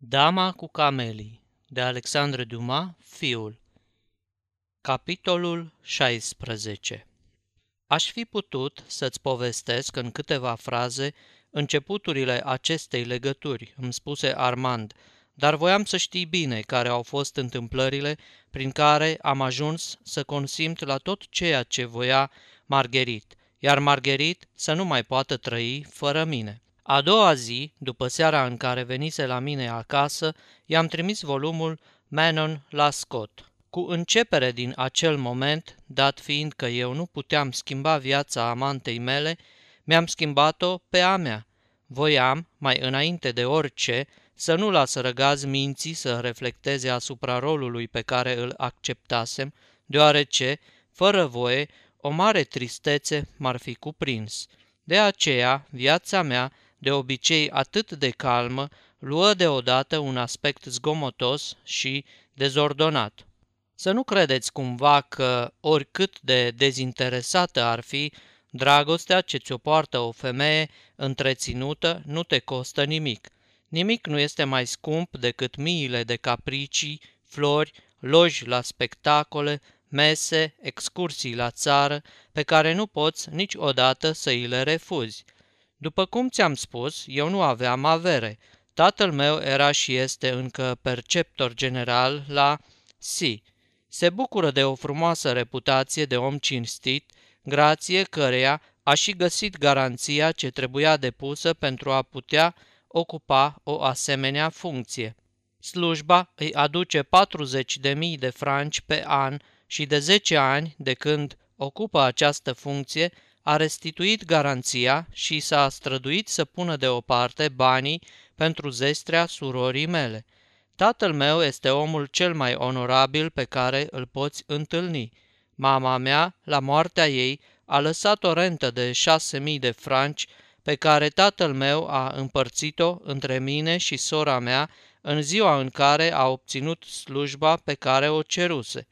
Dama cu camelii de Alexandre Dumas, fiul Capitolul 16 Aș fi putut să-ți povestesc în câteva fraze începuturile acestei legături, îmi spuse Armand, dar voiam să știi bine care au fost întâmplările prin care am ajuns să consimt la tot ceea ce voia Margherit, iar Margherit să nu mai poată trăi fără mine. A doua zi, după seara în care venise la mine acasă, i-am trimis volumul Manon la Scott. Cu începere din acel moment, dat fiind că eu nu puteam schimba viața amantei mele, mi-am schimbat-o pe a mea. Voiam, mai înainte de orice, să nu las răgaz minții să reflecteze asupra rolului pe care îl acceptasem, deoarece, fără voie, o mare tristețe m-ar fi cuprins. De aceea, viața mea de obicei atât de calmă, luă deodată un aspect zgomotos și dezordonat. Să nu credeți cumva că, oricât de dezinteresată ar fi, dragostea ce ți-o poartă o femeie întreținută nu te costă nimic. Nimic nu este mai scump decât miile de capricii, flori, loji la spectacole, mese, excursii la țară, pe care nu poți niciodată să îi le refuzi – după cum ți-am spus, eu nu aveam avere. Tatăl meu era și este încă perceptor general la C. Se bucură de o frumoasă reputație de om cinstit, grație căreia a și găsit garanția ce trebuia depusă pentru a putea ocupa o asemenea funcție. Slujba îi aduce 40.000 de franci pe an și de 10 ani de când ocupă această funcție a restituit garanția și s-a străduit să pună deoparte banii pentru zestrea surorii mele. Tatăl meu este omul cel mai onorabil pe care îl poți întâlni. Mama mea, la moartea ei, a lăsat o rentă de șase mii de franci pe care tatăl meu a împărțit-o între mine și sora mea în ziua în care a obținut slujba pe care o ceruse.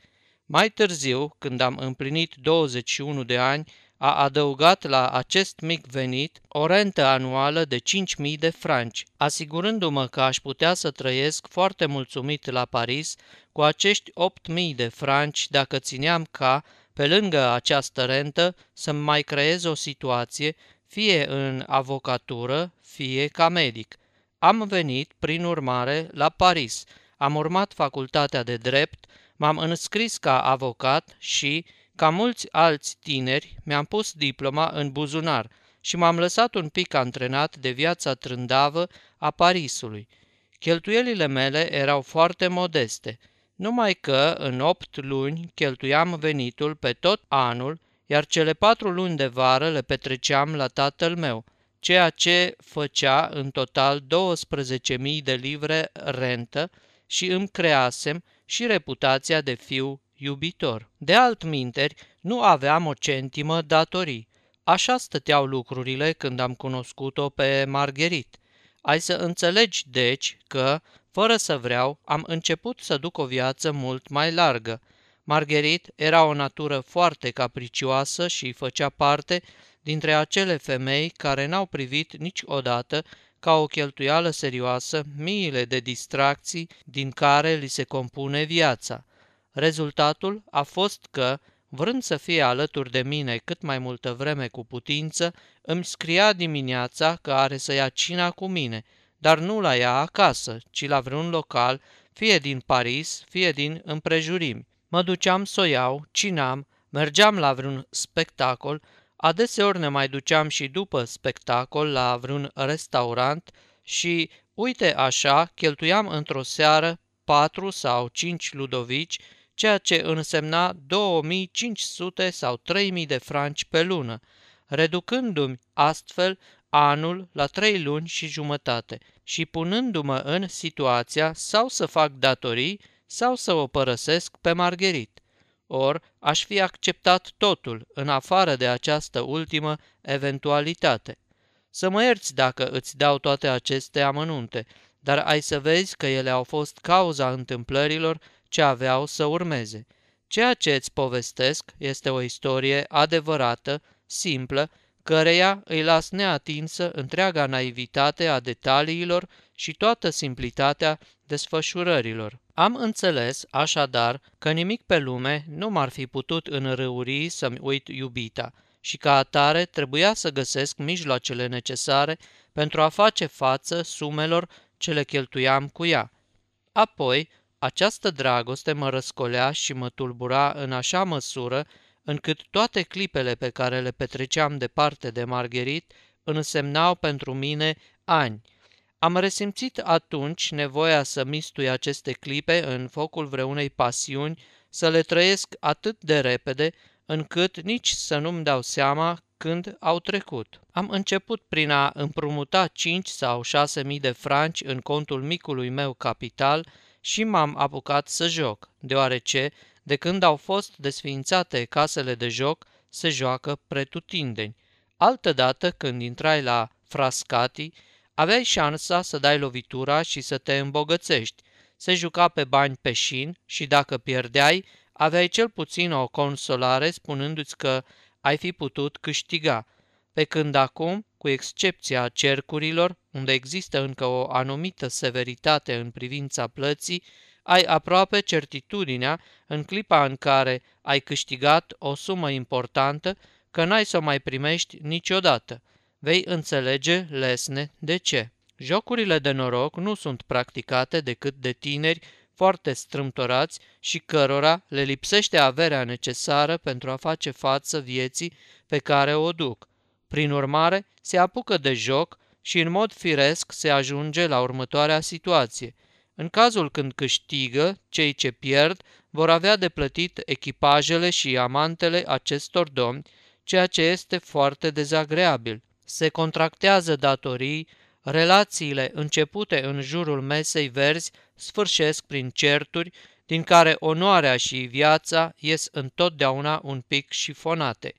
Mai târziu, când am împlinit 21 de ani, a adăugat la acest mic venit o rentă anuală de 5.000 de franci, asigurându-mă că aș putea să trăiesc foarte mulțumit la Paris cu acești 8.000 de franci dacă țineam ca, pe lângă această rentă, să mai creez o situație, fie în avocatură, fie ca medic. Am venit, prin urmare, la Paris, am urmat facultatea de drept, m-am înscris ca avocat și, ca mulți alți tineri, mi-am pus diploma în buzunar și m-am lăsat un pic antrenat de viața trândavă a Parisului. Cheltuielile mele erau foarte modeste, numai că în opt luni cheltuiam venitul pe tot anul, iar cele patru luni de vară le petreceam la tatăl meu, ceea ce făcea în total 12.000 de livre rentă și îmi creasem și reputația de fiu iubitor. De altminteri, nu aveam o centimă datorii. Așa stăteau lucrurile când am cunoscut-o pe Margherit. Ai să înțelegi, deci, că, fără să vreau, am început să duc o viață mult mai largă. Margherit era o natură foarte capricioasă și făcea parte dintre acele femei care n-au privit niciodată ca o cheltuială serioasă miile de distracții din care li se compune viața. Rezultatul a fost că, vrând să fie alături de mine cât mai multă vreme cu putință, îmi scria dimineața că are să ia cina cu mine, dar nu la ea acasă, ci la vreun local, fie din Paris, fie din împrejurimi. Mă duceam să o iau, cinam, mergeam la vreun spectacol, adeseori ne mai duceam și după spectacol la vreun restaurant și, uite așa, cheltuiam într-o seară patru sau cinci ludovici ceea ce însemna 2500 sau 3000 de franci pe lună, reducându-mi astfel anul la trei luni și jumătate și punându-mă în situația sau să fac datorii sau să o părăsesc pe Margherit. Or, aș fi acceptat totul, în afară de această ultimă eventualitate. Să mă ierți dacă îți dau toate aceste amănunte, dar ai să vezi că ele au fost cauza întâmplărilor ce aveau să urmeze. Ceea ce îți povestesc este o istorie adevărată, simplă, căreia îi las neatinsă întreaga naivitate a detaliilor și toată simplitatea desfășurărilor. Am înțeles, așadar, că nimic pe lume nu m-ar fi putut înrăuri să-mi uit iubita și ca atare trebuia să găsesc mijloacele necesare pentru a face față sumelor ce le cheltuiam cu ea. Apoi, această dragoste mă răscolea și mă tulbura în așa măsură încât toate clipele pe care le petreceam departe de Margherit însemnau pentru mine ani. Am resimțit atunci nevoia să mistui aceste clipe în focul vreunei pasiuni, să le trăiesc atât de repede, încât nici să nu-mi dau seama când au trecut. Am început prin a împrumuta 5 sau 6 mii de franci în contul micului meu capital și m-am apucat să joc, deoarece, de când au fost desființate casele de joc, se joacă pretutindeni. Altădată, când intrai la frascati, aveai șansa să dai lovitura și să te îmbogățești. Se juca pe bani peșin și dacă pierdeai, aveai cel puțin o consolare spunându-ți că ai fi putut câștiga, pe când acum, cu excepția cercurilor, unde există încă o anumită severitate în privința plății, ai aproape certitudinea, în clipa în care ai câștigat o sumă importantă, că n-ai să o mai primești niciodată. Vei înțelege lesne de ce. Jocurile de noroc nu sunt practicate decât de tineri foarte strâmtorați și cărora le lipsește averea necesară pentru a face față vieții pe care o duc. Prin urmare, se apucă de joc și în mod firesc se ajunge la următoarea situație. În cazul când câștigă, cei ce pierd vor avea de plătit echipajele și amantele acestor domni, ceea ce este foarte dezagreabil. Se contractează datorii, relațiile începute în jurul mesei verzi sfârșesc prin certuri, din care onoarea și viața ies întotdeauna un pic șifonate.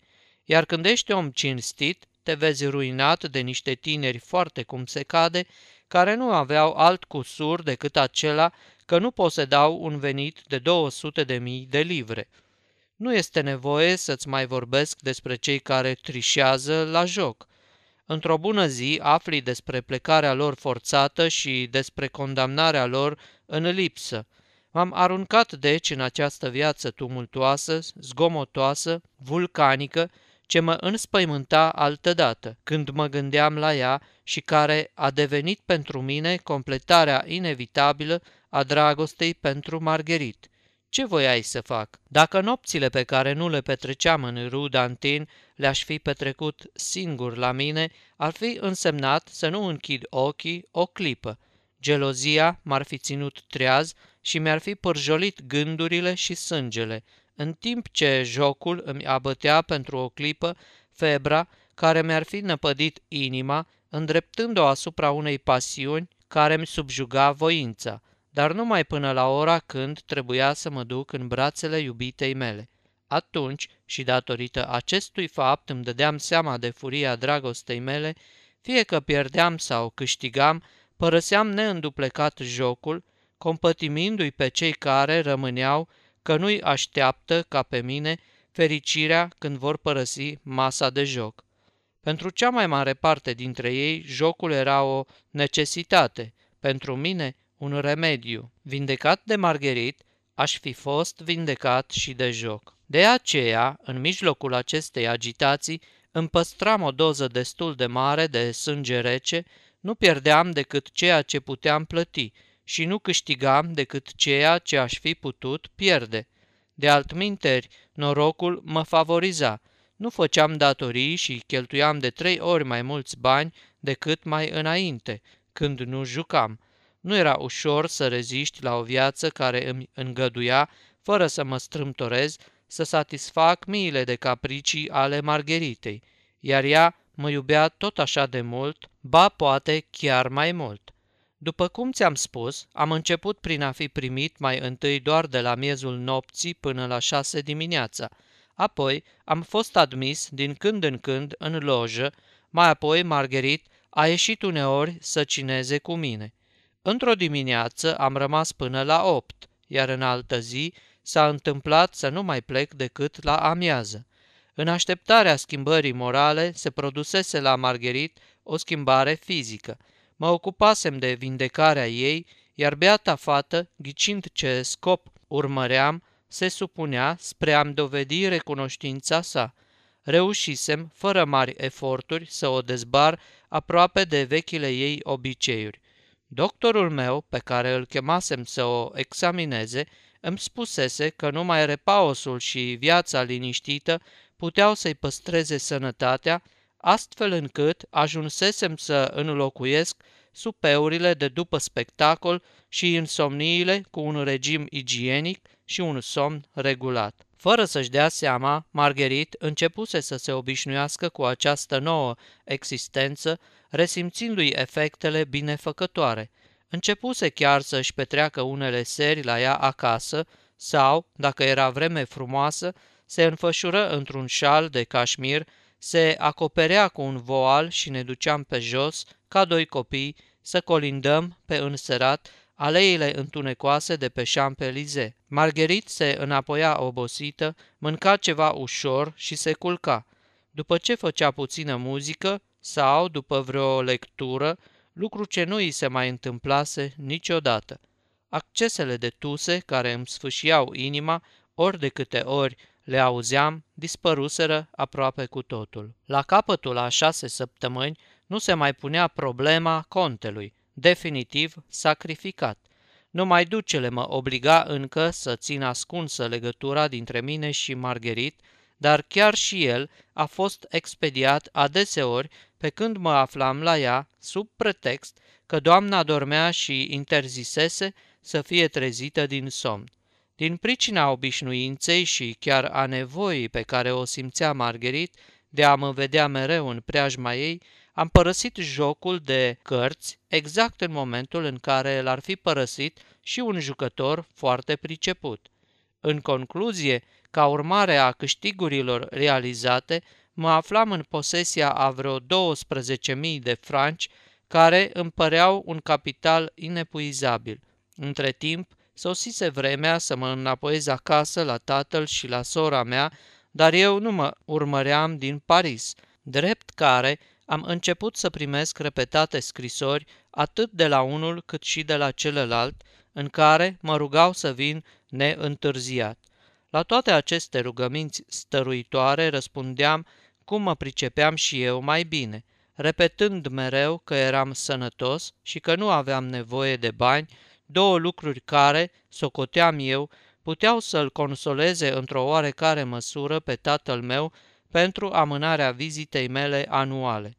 Iar când ești om cinstit, te vezi ruinat de niște tineri foarte cum se cade, care nu aveau alt cusur decât acela că nu posedau un venit de 200 de mii de livre. Nu este nevoie să-ți mai vorbesc despre cei care trișează la joc. Într-o bună zi afli despre plecarea lor forțată și despre condamnarea lor în lipsă. M-am aruncat deci în această viață tumultoasă, zgomotoasă, vulcanică, ce mă înspăimânta altădată, când mă gândeam la ea și care a devenit pentru mine completarea inevitabilă a dragostei pentru Margherit. Ce voiai să fac? Dacă nopțile pe care nu le petreceam în Rudantin le-aș fi petrecut singur la mine, ar fi însemnat să nu închid ochii o clipă. Gelozia m-ar fi ținut treaz și mi-ar fi pârjolit gândurile și sângele, în timp ce jocul îmi abătea pentru o clipă febra care mi-ar fi năpădit inima, îndreptând-o asupra unei pasiuni care îmi subjuga voința, dar numai până la ora când trebuia să mă duc în brațele iubitei mele. Atunci, și datorită acestui fapt îmi dădeam seama de furia dragostei mele, fie că pierdeam sau câștigam, părăseam neînduplecat jocul, compătimindu-i pe cei care rămâneau că nu-i așteaptă, ca pe mine, fericirea când vor părăsi masa de joc. Pentru cea mai mare parte dintre ei, jocul era o necesitate, pentru mine un remediu. Vindecat de Margherit, aș fi fost vindecat și de joc. De aceea, în mijlocul acestei agitații, îmi păstram o doză destul de mare de sânge rece, nu pierdeam decât ceea ce puteam plăti și nu câștigam decât ceea ce aș fi putut pierde. De altminteri, norocul mă favoriza. Nu făceam datorii și cheltuiam de trei ori mai mulți bani decât mai înainte, când nu jucam. Nu era ușor să reziști la o viață care îmi îngăduia, fără să mă strâmtorez, să satisfac miile de capricii ale Margheritei, iar ea mă iubea tot așa de mult, ba poate chiar mai mult. După cum ți-am spus, am început prin a fi primit mai întâi doar de la miezul nopții până la șase dimineața. Apoi am fost admis din când în când în lojă, mai apoi Margherit a ieșit uneori să cineze cu mine. Într-o dimineață am rămas până la opt, iar în altă zi s-a întâmplat să nu mai plec decât la amiază. În așteptarea schimbării morale se produsese la Margherit o schimbare fizică. Mă ocupasem de vindecarea ei, iar beata fată, ghicind ce scop urmăream, se supunea spre a-mi dovedi recunoștința sa. Reușisem, fără mari eforturi, să o dezbar aproape de vechile ei obiceiuri. Doctorul meu, pe care îl chemasem să o examineze, îmi spusese că numai repaosul și viața liniștită puteau să-i păstreze sănătatea, astfel încât ajunsesem să înlocuiesc supeurile de după spectacol și insomniile cu un regim igienic și un somn regulat. Fără să-și dea seama, Margherit începuse să se obișnuiască cu această nouă existență, resimțindu-i efectele binefăcătoare. Începuse chiar să-și petreacă unele seri la ea acasă sau, dacă era vreme frumoasă, se înfășură într-un șal de cașmir, se acoperea cu un voal și ne duceam pe jos, ca doi copii, să colindăm pe înserat aleile întunecoase de pe Champs-Élysées. Marguerite se înapoia obosită, mânca ceva ușor și se culca. După ce făcea puțină muzică sau după vreo lectură, lucru ce nu îi se mai întâmplase niciodată. Accesele de tuse care îmi sfâșiau inima, ori de câte ori le auzeam, dispăruseră aproape cu totul. La capătul a șase săptămâni nu se mai punea problema contelui, definitiv sacrificat. Numai ducele mă obliga încă să țin ascunsă legătura dintre mine și Margherit, dar chiar și el a fost expediat adeseori pe când mă aflam la ea, sub pretext că doamna dormea și interzisese să fie trezită din somn. Din pricina obișnuinței și chiar a nevoii pe care o simțea Margherit de a mă vedea mereu în preajma ei, am părăsit jocul de cărți exact în momentul în care l-ar fi părăsit și un jucător foarte priceput. În concluzie, ca urmare a câștigurilor realizate, mă aflam în posesia a vreo 12.000 de franci, care îmi păreau un capital inepuizabil. Între timp, sosise vremea să mă înapoiez acasă la tatăl și la sora mea, dar eu nu mă urmăream din Paris, drept care am început să primesc repetate scrisori atât de la unul cât și de la celălalt, în care mă rugau să vin neîntârziat. La toate aceste rugăminți stăruitoare răspundeam cum mă pricepeam și eu mai bine, repetând mereu că eram sănătos și că nu aveam nevoie de bani, două lucruri care, socoteam eu, puteau să-l consoleze într-o oarecare măsură pe tatăl meu pentru amânarea vizitei mele anuale.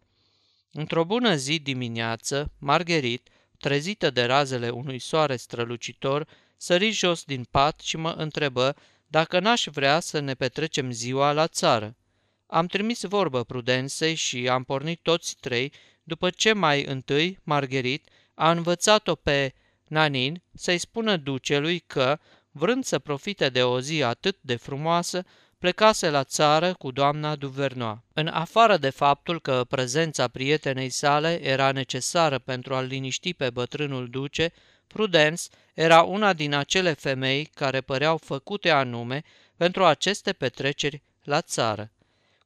Într-o bună zi dimineață, Margherit, trezită de razele unui soare strălucitor, sări jos din pat și mă întrebă dacă n-aș vrea să ne petrecem ziua la țară. Am trimis vorbă Prudensei și am pornit toți trei, după ce mai întâi Margherit a învățat-o pe Nanin să-i spună ducelui că, vrând să profite de o zi atât de frumoasă, plecase la țară cu doamna Duvernoa. În afară de faptul că prezența prietenei sale era necesară pentru a-l liniști pe bătrânul duce, Prudence era una din acele femei care păreau făcute anume pentru aceste petreceri la țară.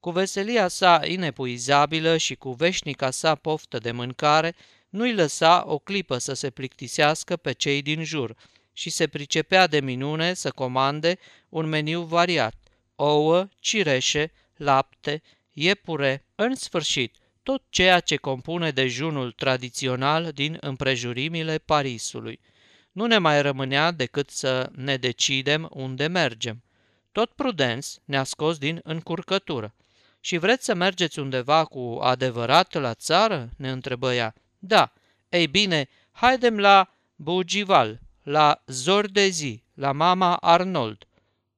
Cu veselia sa inepuizabilă și cu veșnica sa poftă de mâncare, nu-i lăsa o clipă să se plictisească pe cei din jur și se pricepea de minune să comande un meniu variat ouă, cireșe, lapte, iepure, în sfârșit, tot ceea ce compune dejunul tradițional din împrejurimile Parisului. Nu ne mai rămânea decât să ne decidem unde mergem. Tot Prudens ne-a scos din încurcătură. Și vreți să mergeți undeva cu adevărat la țară?" ne întrebă ea. Da, ei bine, haidem la Bougival, la Zordezi, la mama Arnold.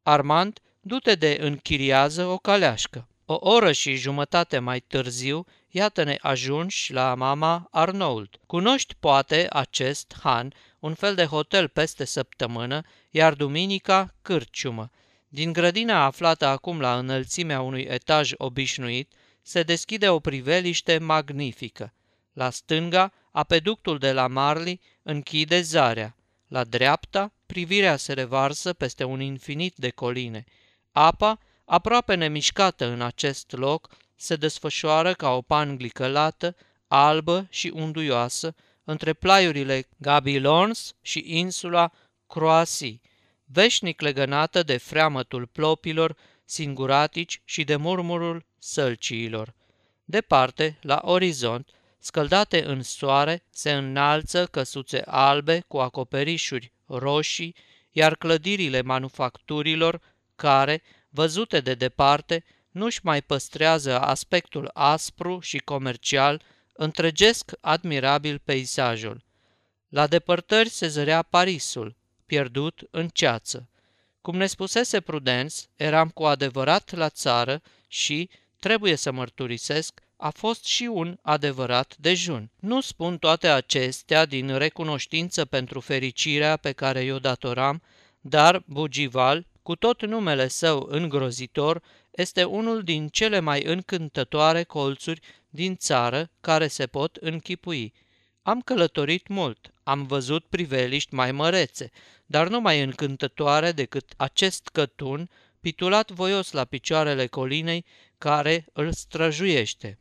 Armand du-te de închiriază o caleașcă. O oră și jumătate mai târziu, iată-ne ajunși la mama Arnold. Cunoști poate acest han, un fel de hotel peste săptămână, iar duminica cârciumă. Din grădina aflată acum la înălțimea unui etaj obișnuit, se deschide o priveliște magnifică. La stânga, apeductul de la Marli închide zarea. La dreapta, privirea se revarsă peste un infinit de coline – Apa, aproape nemișcată în acest loc, se desfășoară ca o panglică lată, albă și unduioasă, între plaiurile Gabilons și insula Croații, veșnic legănată de freamătul plopilor singuratici și de murmurul sălciilor. Departe, la orizont, scăldate în soare, se înalță căsuțe albe cu acoperișuri roșii, iar clădirile manufacturilor, care, văzute de departe, nu-și mai păstrează aspectul aspru și comercial, întregesc admirabil peisajul. La depărtări se zărea Parisul, pierdut în ceață. Cum ne spusese Prudens, eram cu adevărat la țară și, trebuie să mărturisesc, a fost și un adevărat dejun. Nu spun toate acestea din recunoștință pentru fericirea pe care i-o datoram, dar Bugival, cu tot numele său îngrozitor, este unul din cele mai încântătoare colțuri din țară care se pot închipui. Am călătorit mult, am văzut priveliști mai mărețe, dar nu mai încântătoare decât acest cătun pitulat voios la picioarele colinei care îl străjuiește.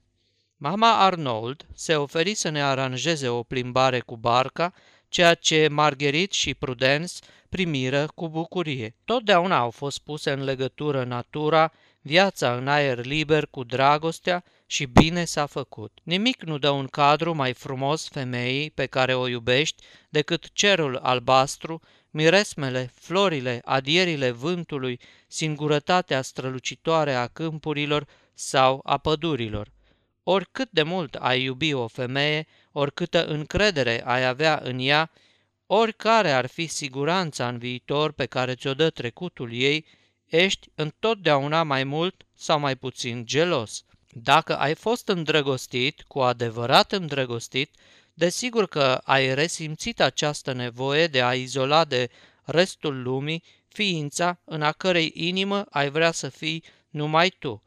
Mama Arnold se oferi să ne aranjeze o plimbare cu barca, ceea ce Margherit și Prudence primiră cu bucurie. Totdeauna au fost puse în legătură natura, viața în aer liber cu dragostea și bine s-a făcut. Nimic nu dă un cadru mai frumos femeii pe care o iubești decât cerul albastru, miresmele, florile, adierile vântului, singurătatea strălucitoare a câmpurilor sau a pădurilor. Oricât de mult ai iubi o femeie, oricâtă încredere ai avea în ea, oricare ar fi siguranța în viitor pe care ți-o dă trecutul ei, ești întotdeauna mai mult sau mai puțin gelos. Dacă ai fost îndrăgostit, cu adevărat îndrăgostit, desigur că ai resimțit această nevoie de a izola de restul lumii ființa în a cărei inimă ai vrea să fii numai tu.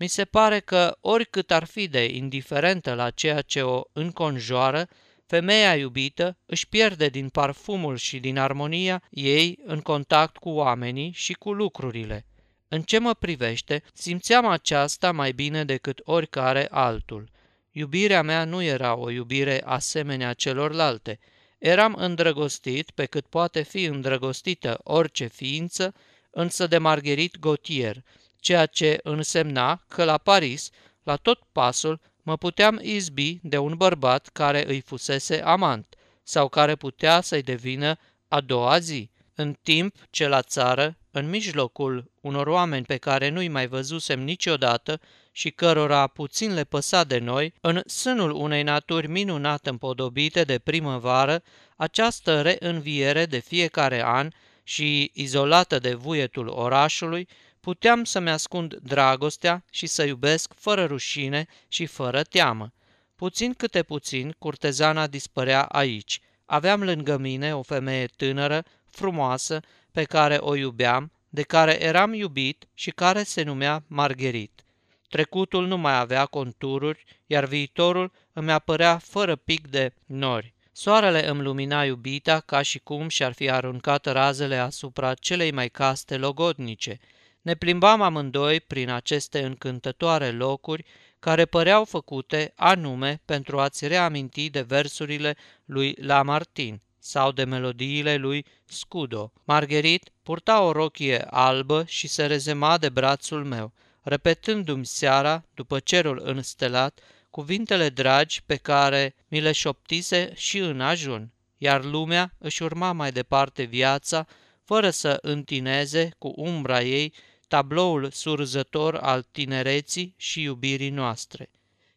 Mi se pare că, oricât ar fi de indiferentă la ceea ce o înconjoară, femeia iubită își pierde din parfumul și din armonia ei în contact cu oamenii și cu lucrurile. În ce mă privește, simțeam aceasta mai bine decât oricare altul. Iubirea mea nu era o iubire asemenea celorlalte. Eram îndrăgostit pe cât poate fi îndrăgostită orice ființă, însă de Margherit Gautier, ceea ce însemna că la Paris, la tot pasul, mă puteam izbi de un bărbat care îi fusese amant sau care putea să-i devină a doua zi, în timp ce la țară, în mijlocul unor oameni pe care nu-i mai văzusem niciodată și cărora puțin le păsa de noi, în sânul unei naturi minunat împodobite de primăvară, această reînviere de fiecare an și izolată de vuietul orașului, puteam să-mi ascund dragostea și să iubesc fără rușine și fără teamă. Puțin câte puțin, curtezana dispărea aici. Aveam lângă mine o femeie tânără, frumoasă, pe care o iubeam, de care eram iubit și care se numea Margherit. Trecutul nu mai avea contururi, iar viitorul îmi apărea fără pic de nori. Soarele îmi lumina iubita ca și cum și-ar fi aruncat razele asupra celei mai caste logodnice – ne plimbam amândoi prin aceste încântătoare locuri care păreau făcute anume pentru a-ți reaminti de versurile lui Lamartine sau de melodiile lui Scudo. Margherit purta o rochie albă și se rezema de brațul meu, repetându-mi seara, după cerul înstelat, cuvintele dragi pe care mi le șoptise și în ajun, iar lumea își urma mai departe viața, fără să întineze cu umbra ei tabloul surzător al tinereții și iubirii noastre.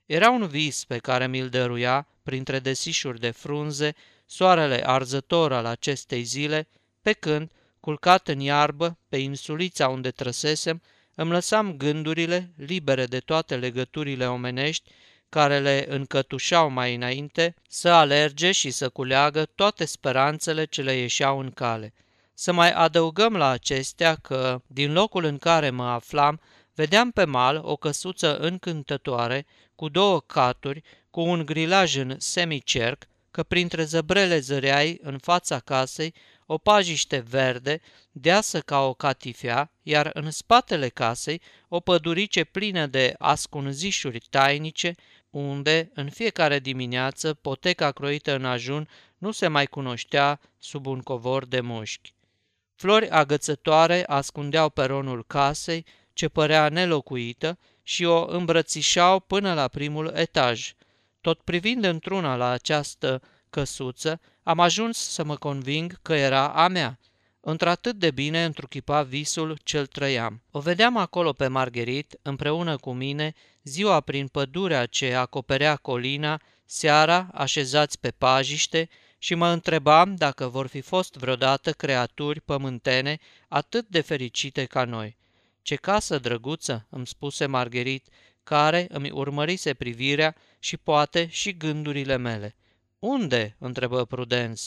Era un vis pe care mi-l dăruia, printre desișuri de frunze, soarele arzător al acestei zile, pe când, culcat în iarbă, pe insulița unde trăsesem, îmi lăsam gândurile, libere de toate legăturile omenești, care le încătușau mai înainte, să alerge și să culeagă toate speranțele ce le ieșeau în cale – să mai adăugăm la acestea că, din locul în care mă aflam, vedeam pe mal o căsuță încântătoare, cu două caturi, cu un grilaj în semicerc, că printre zăbrele zăreai în fața casei o pajiște verde, deasă ca o catifea, iar în spatele casei o pădurice plină de ascunzișuri tainice, unde, în fiecare dimineață, poteca croită în ajun nu se mai cunoștea sub un covor de mușchi. Flori agățătoare ascundeau peronul casei, ce părea nelocuită, și o îmbrățișau până la primul etaj. Tot privind într-una la această căsuță, am ajuns să mă conving că era a mea. Într-atât de bine întruchipa visul cel trăiam. O vedeam acolo pe Margherit, împreună cu mine, ziua prin pădurea ce acoperea colina, seara așezați pe pajiște și mă întrebam dacă vor fi fost vreodată creaturi pământene atât de fericite ca noi. Ce casă drăguță, îmi spuse Margherit, care îmi urmărise privirea și poate și gândurile mele. Unde?" întrebă Prudence.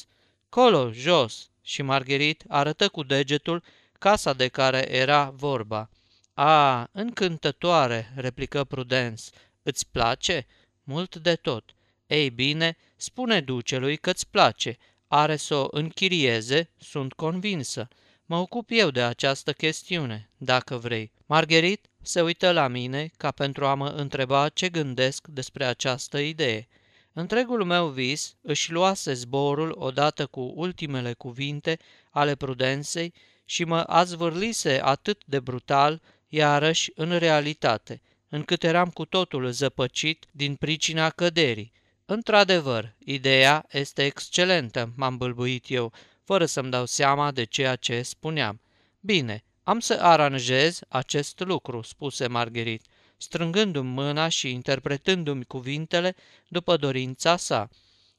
Colo, jos." Și Margherit arătă cu degetul casa de care era vorba. A, încântătoare," replică Prudence. Îți place?" Mult de tot." Ei bine, spune ducelui că-ți place. Are să o închirieze, sunt convinsă. Mă ocup eu de această chestiune, dacă vrei. Margherit se uită la mine ca pentru a mă întreba ce gândesc despre această idee. Întregul meu vis își luase zborul odată cu ultimele cuvinte ale prudenței și mă azvârlise atât de brutal, iarăși în realitate, încât eram cu totul zăpăcit din pricina căderii. Într-adevăr, ideea este excelentă, m-am bâlbuit eu, fără să-mi dau seama de ceea ce spuneam. Bine, am să aranjez acest lucru, spuse Margherit, strângându-mi mâna și interpretându-mi cuvintele după dorința sa.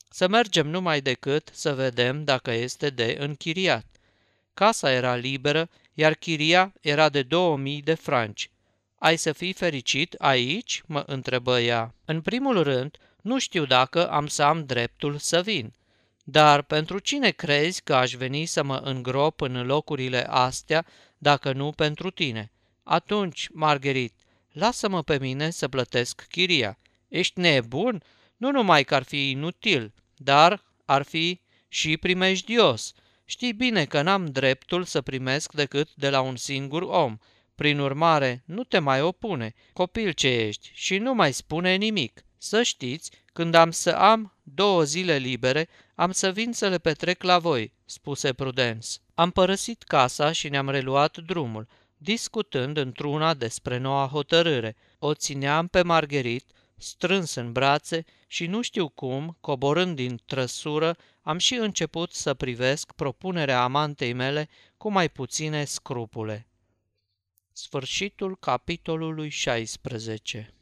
Să mergem numai decât să vedem dacă este de închiriat. Casa era liberă, iar chiria era de 2000 de franci. Ai să fii fericit aici?" mă întrebă ea. În primul rând, nu știu dacă am să am dreptul să vin. Dar pentru cine crezi că aș veni să mă îngrop în locurile astea, dacă nu pentru tine? Atunci, Margherit, lasă-mă pe mine să plătesc chiria. Ești nebun? Nu numai că ar fi inutil, dar ar fi și primejdios. Știi bine că n-am dreptul să primesc decât de la un singur om. Prin urmare, nu te mai opune, copil ce ești, și nu mai spune nimic. Să știți, când am să am două zile libere, am să vin să le petrec la voi, spuse Prudence. Am părăsit casa și ne-am reluat drumul, discutând într-una despre noua hotărâre. O țineam pe Margherit, strâns în brațe și nu știu cum, coborând din trăsură, am și început să privesc propunerea amantei mele cu mai puține scrupule. Sfârșitul capitolului 16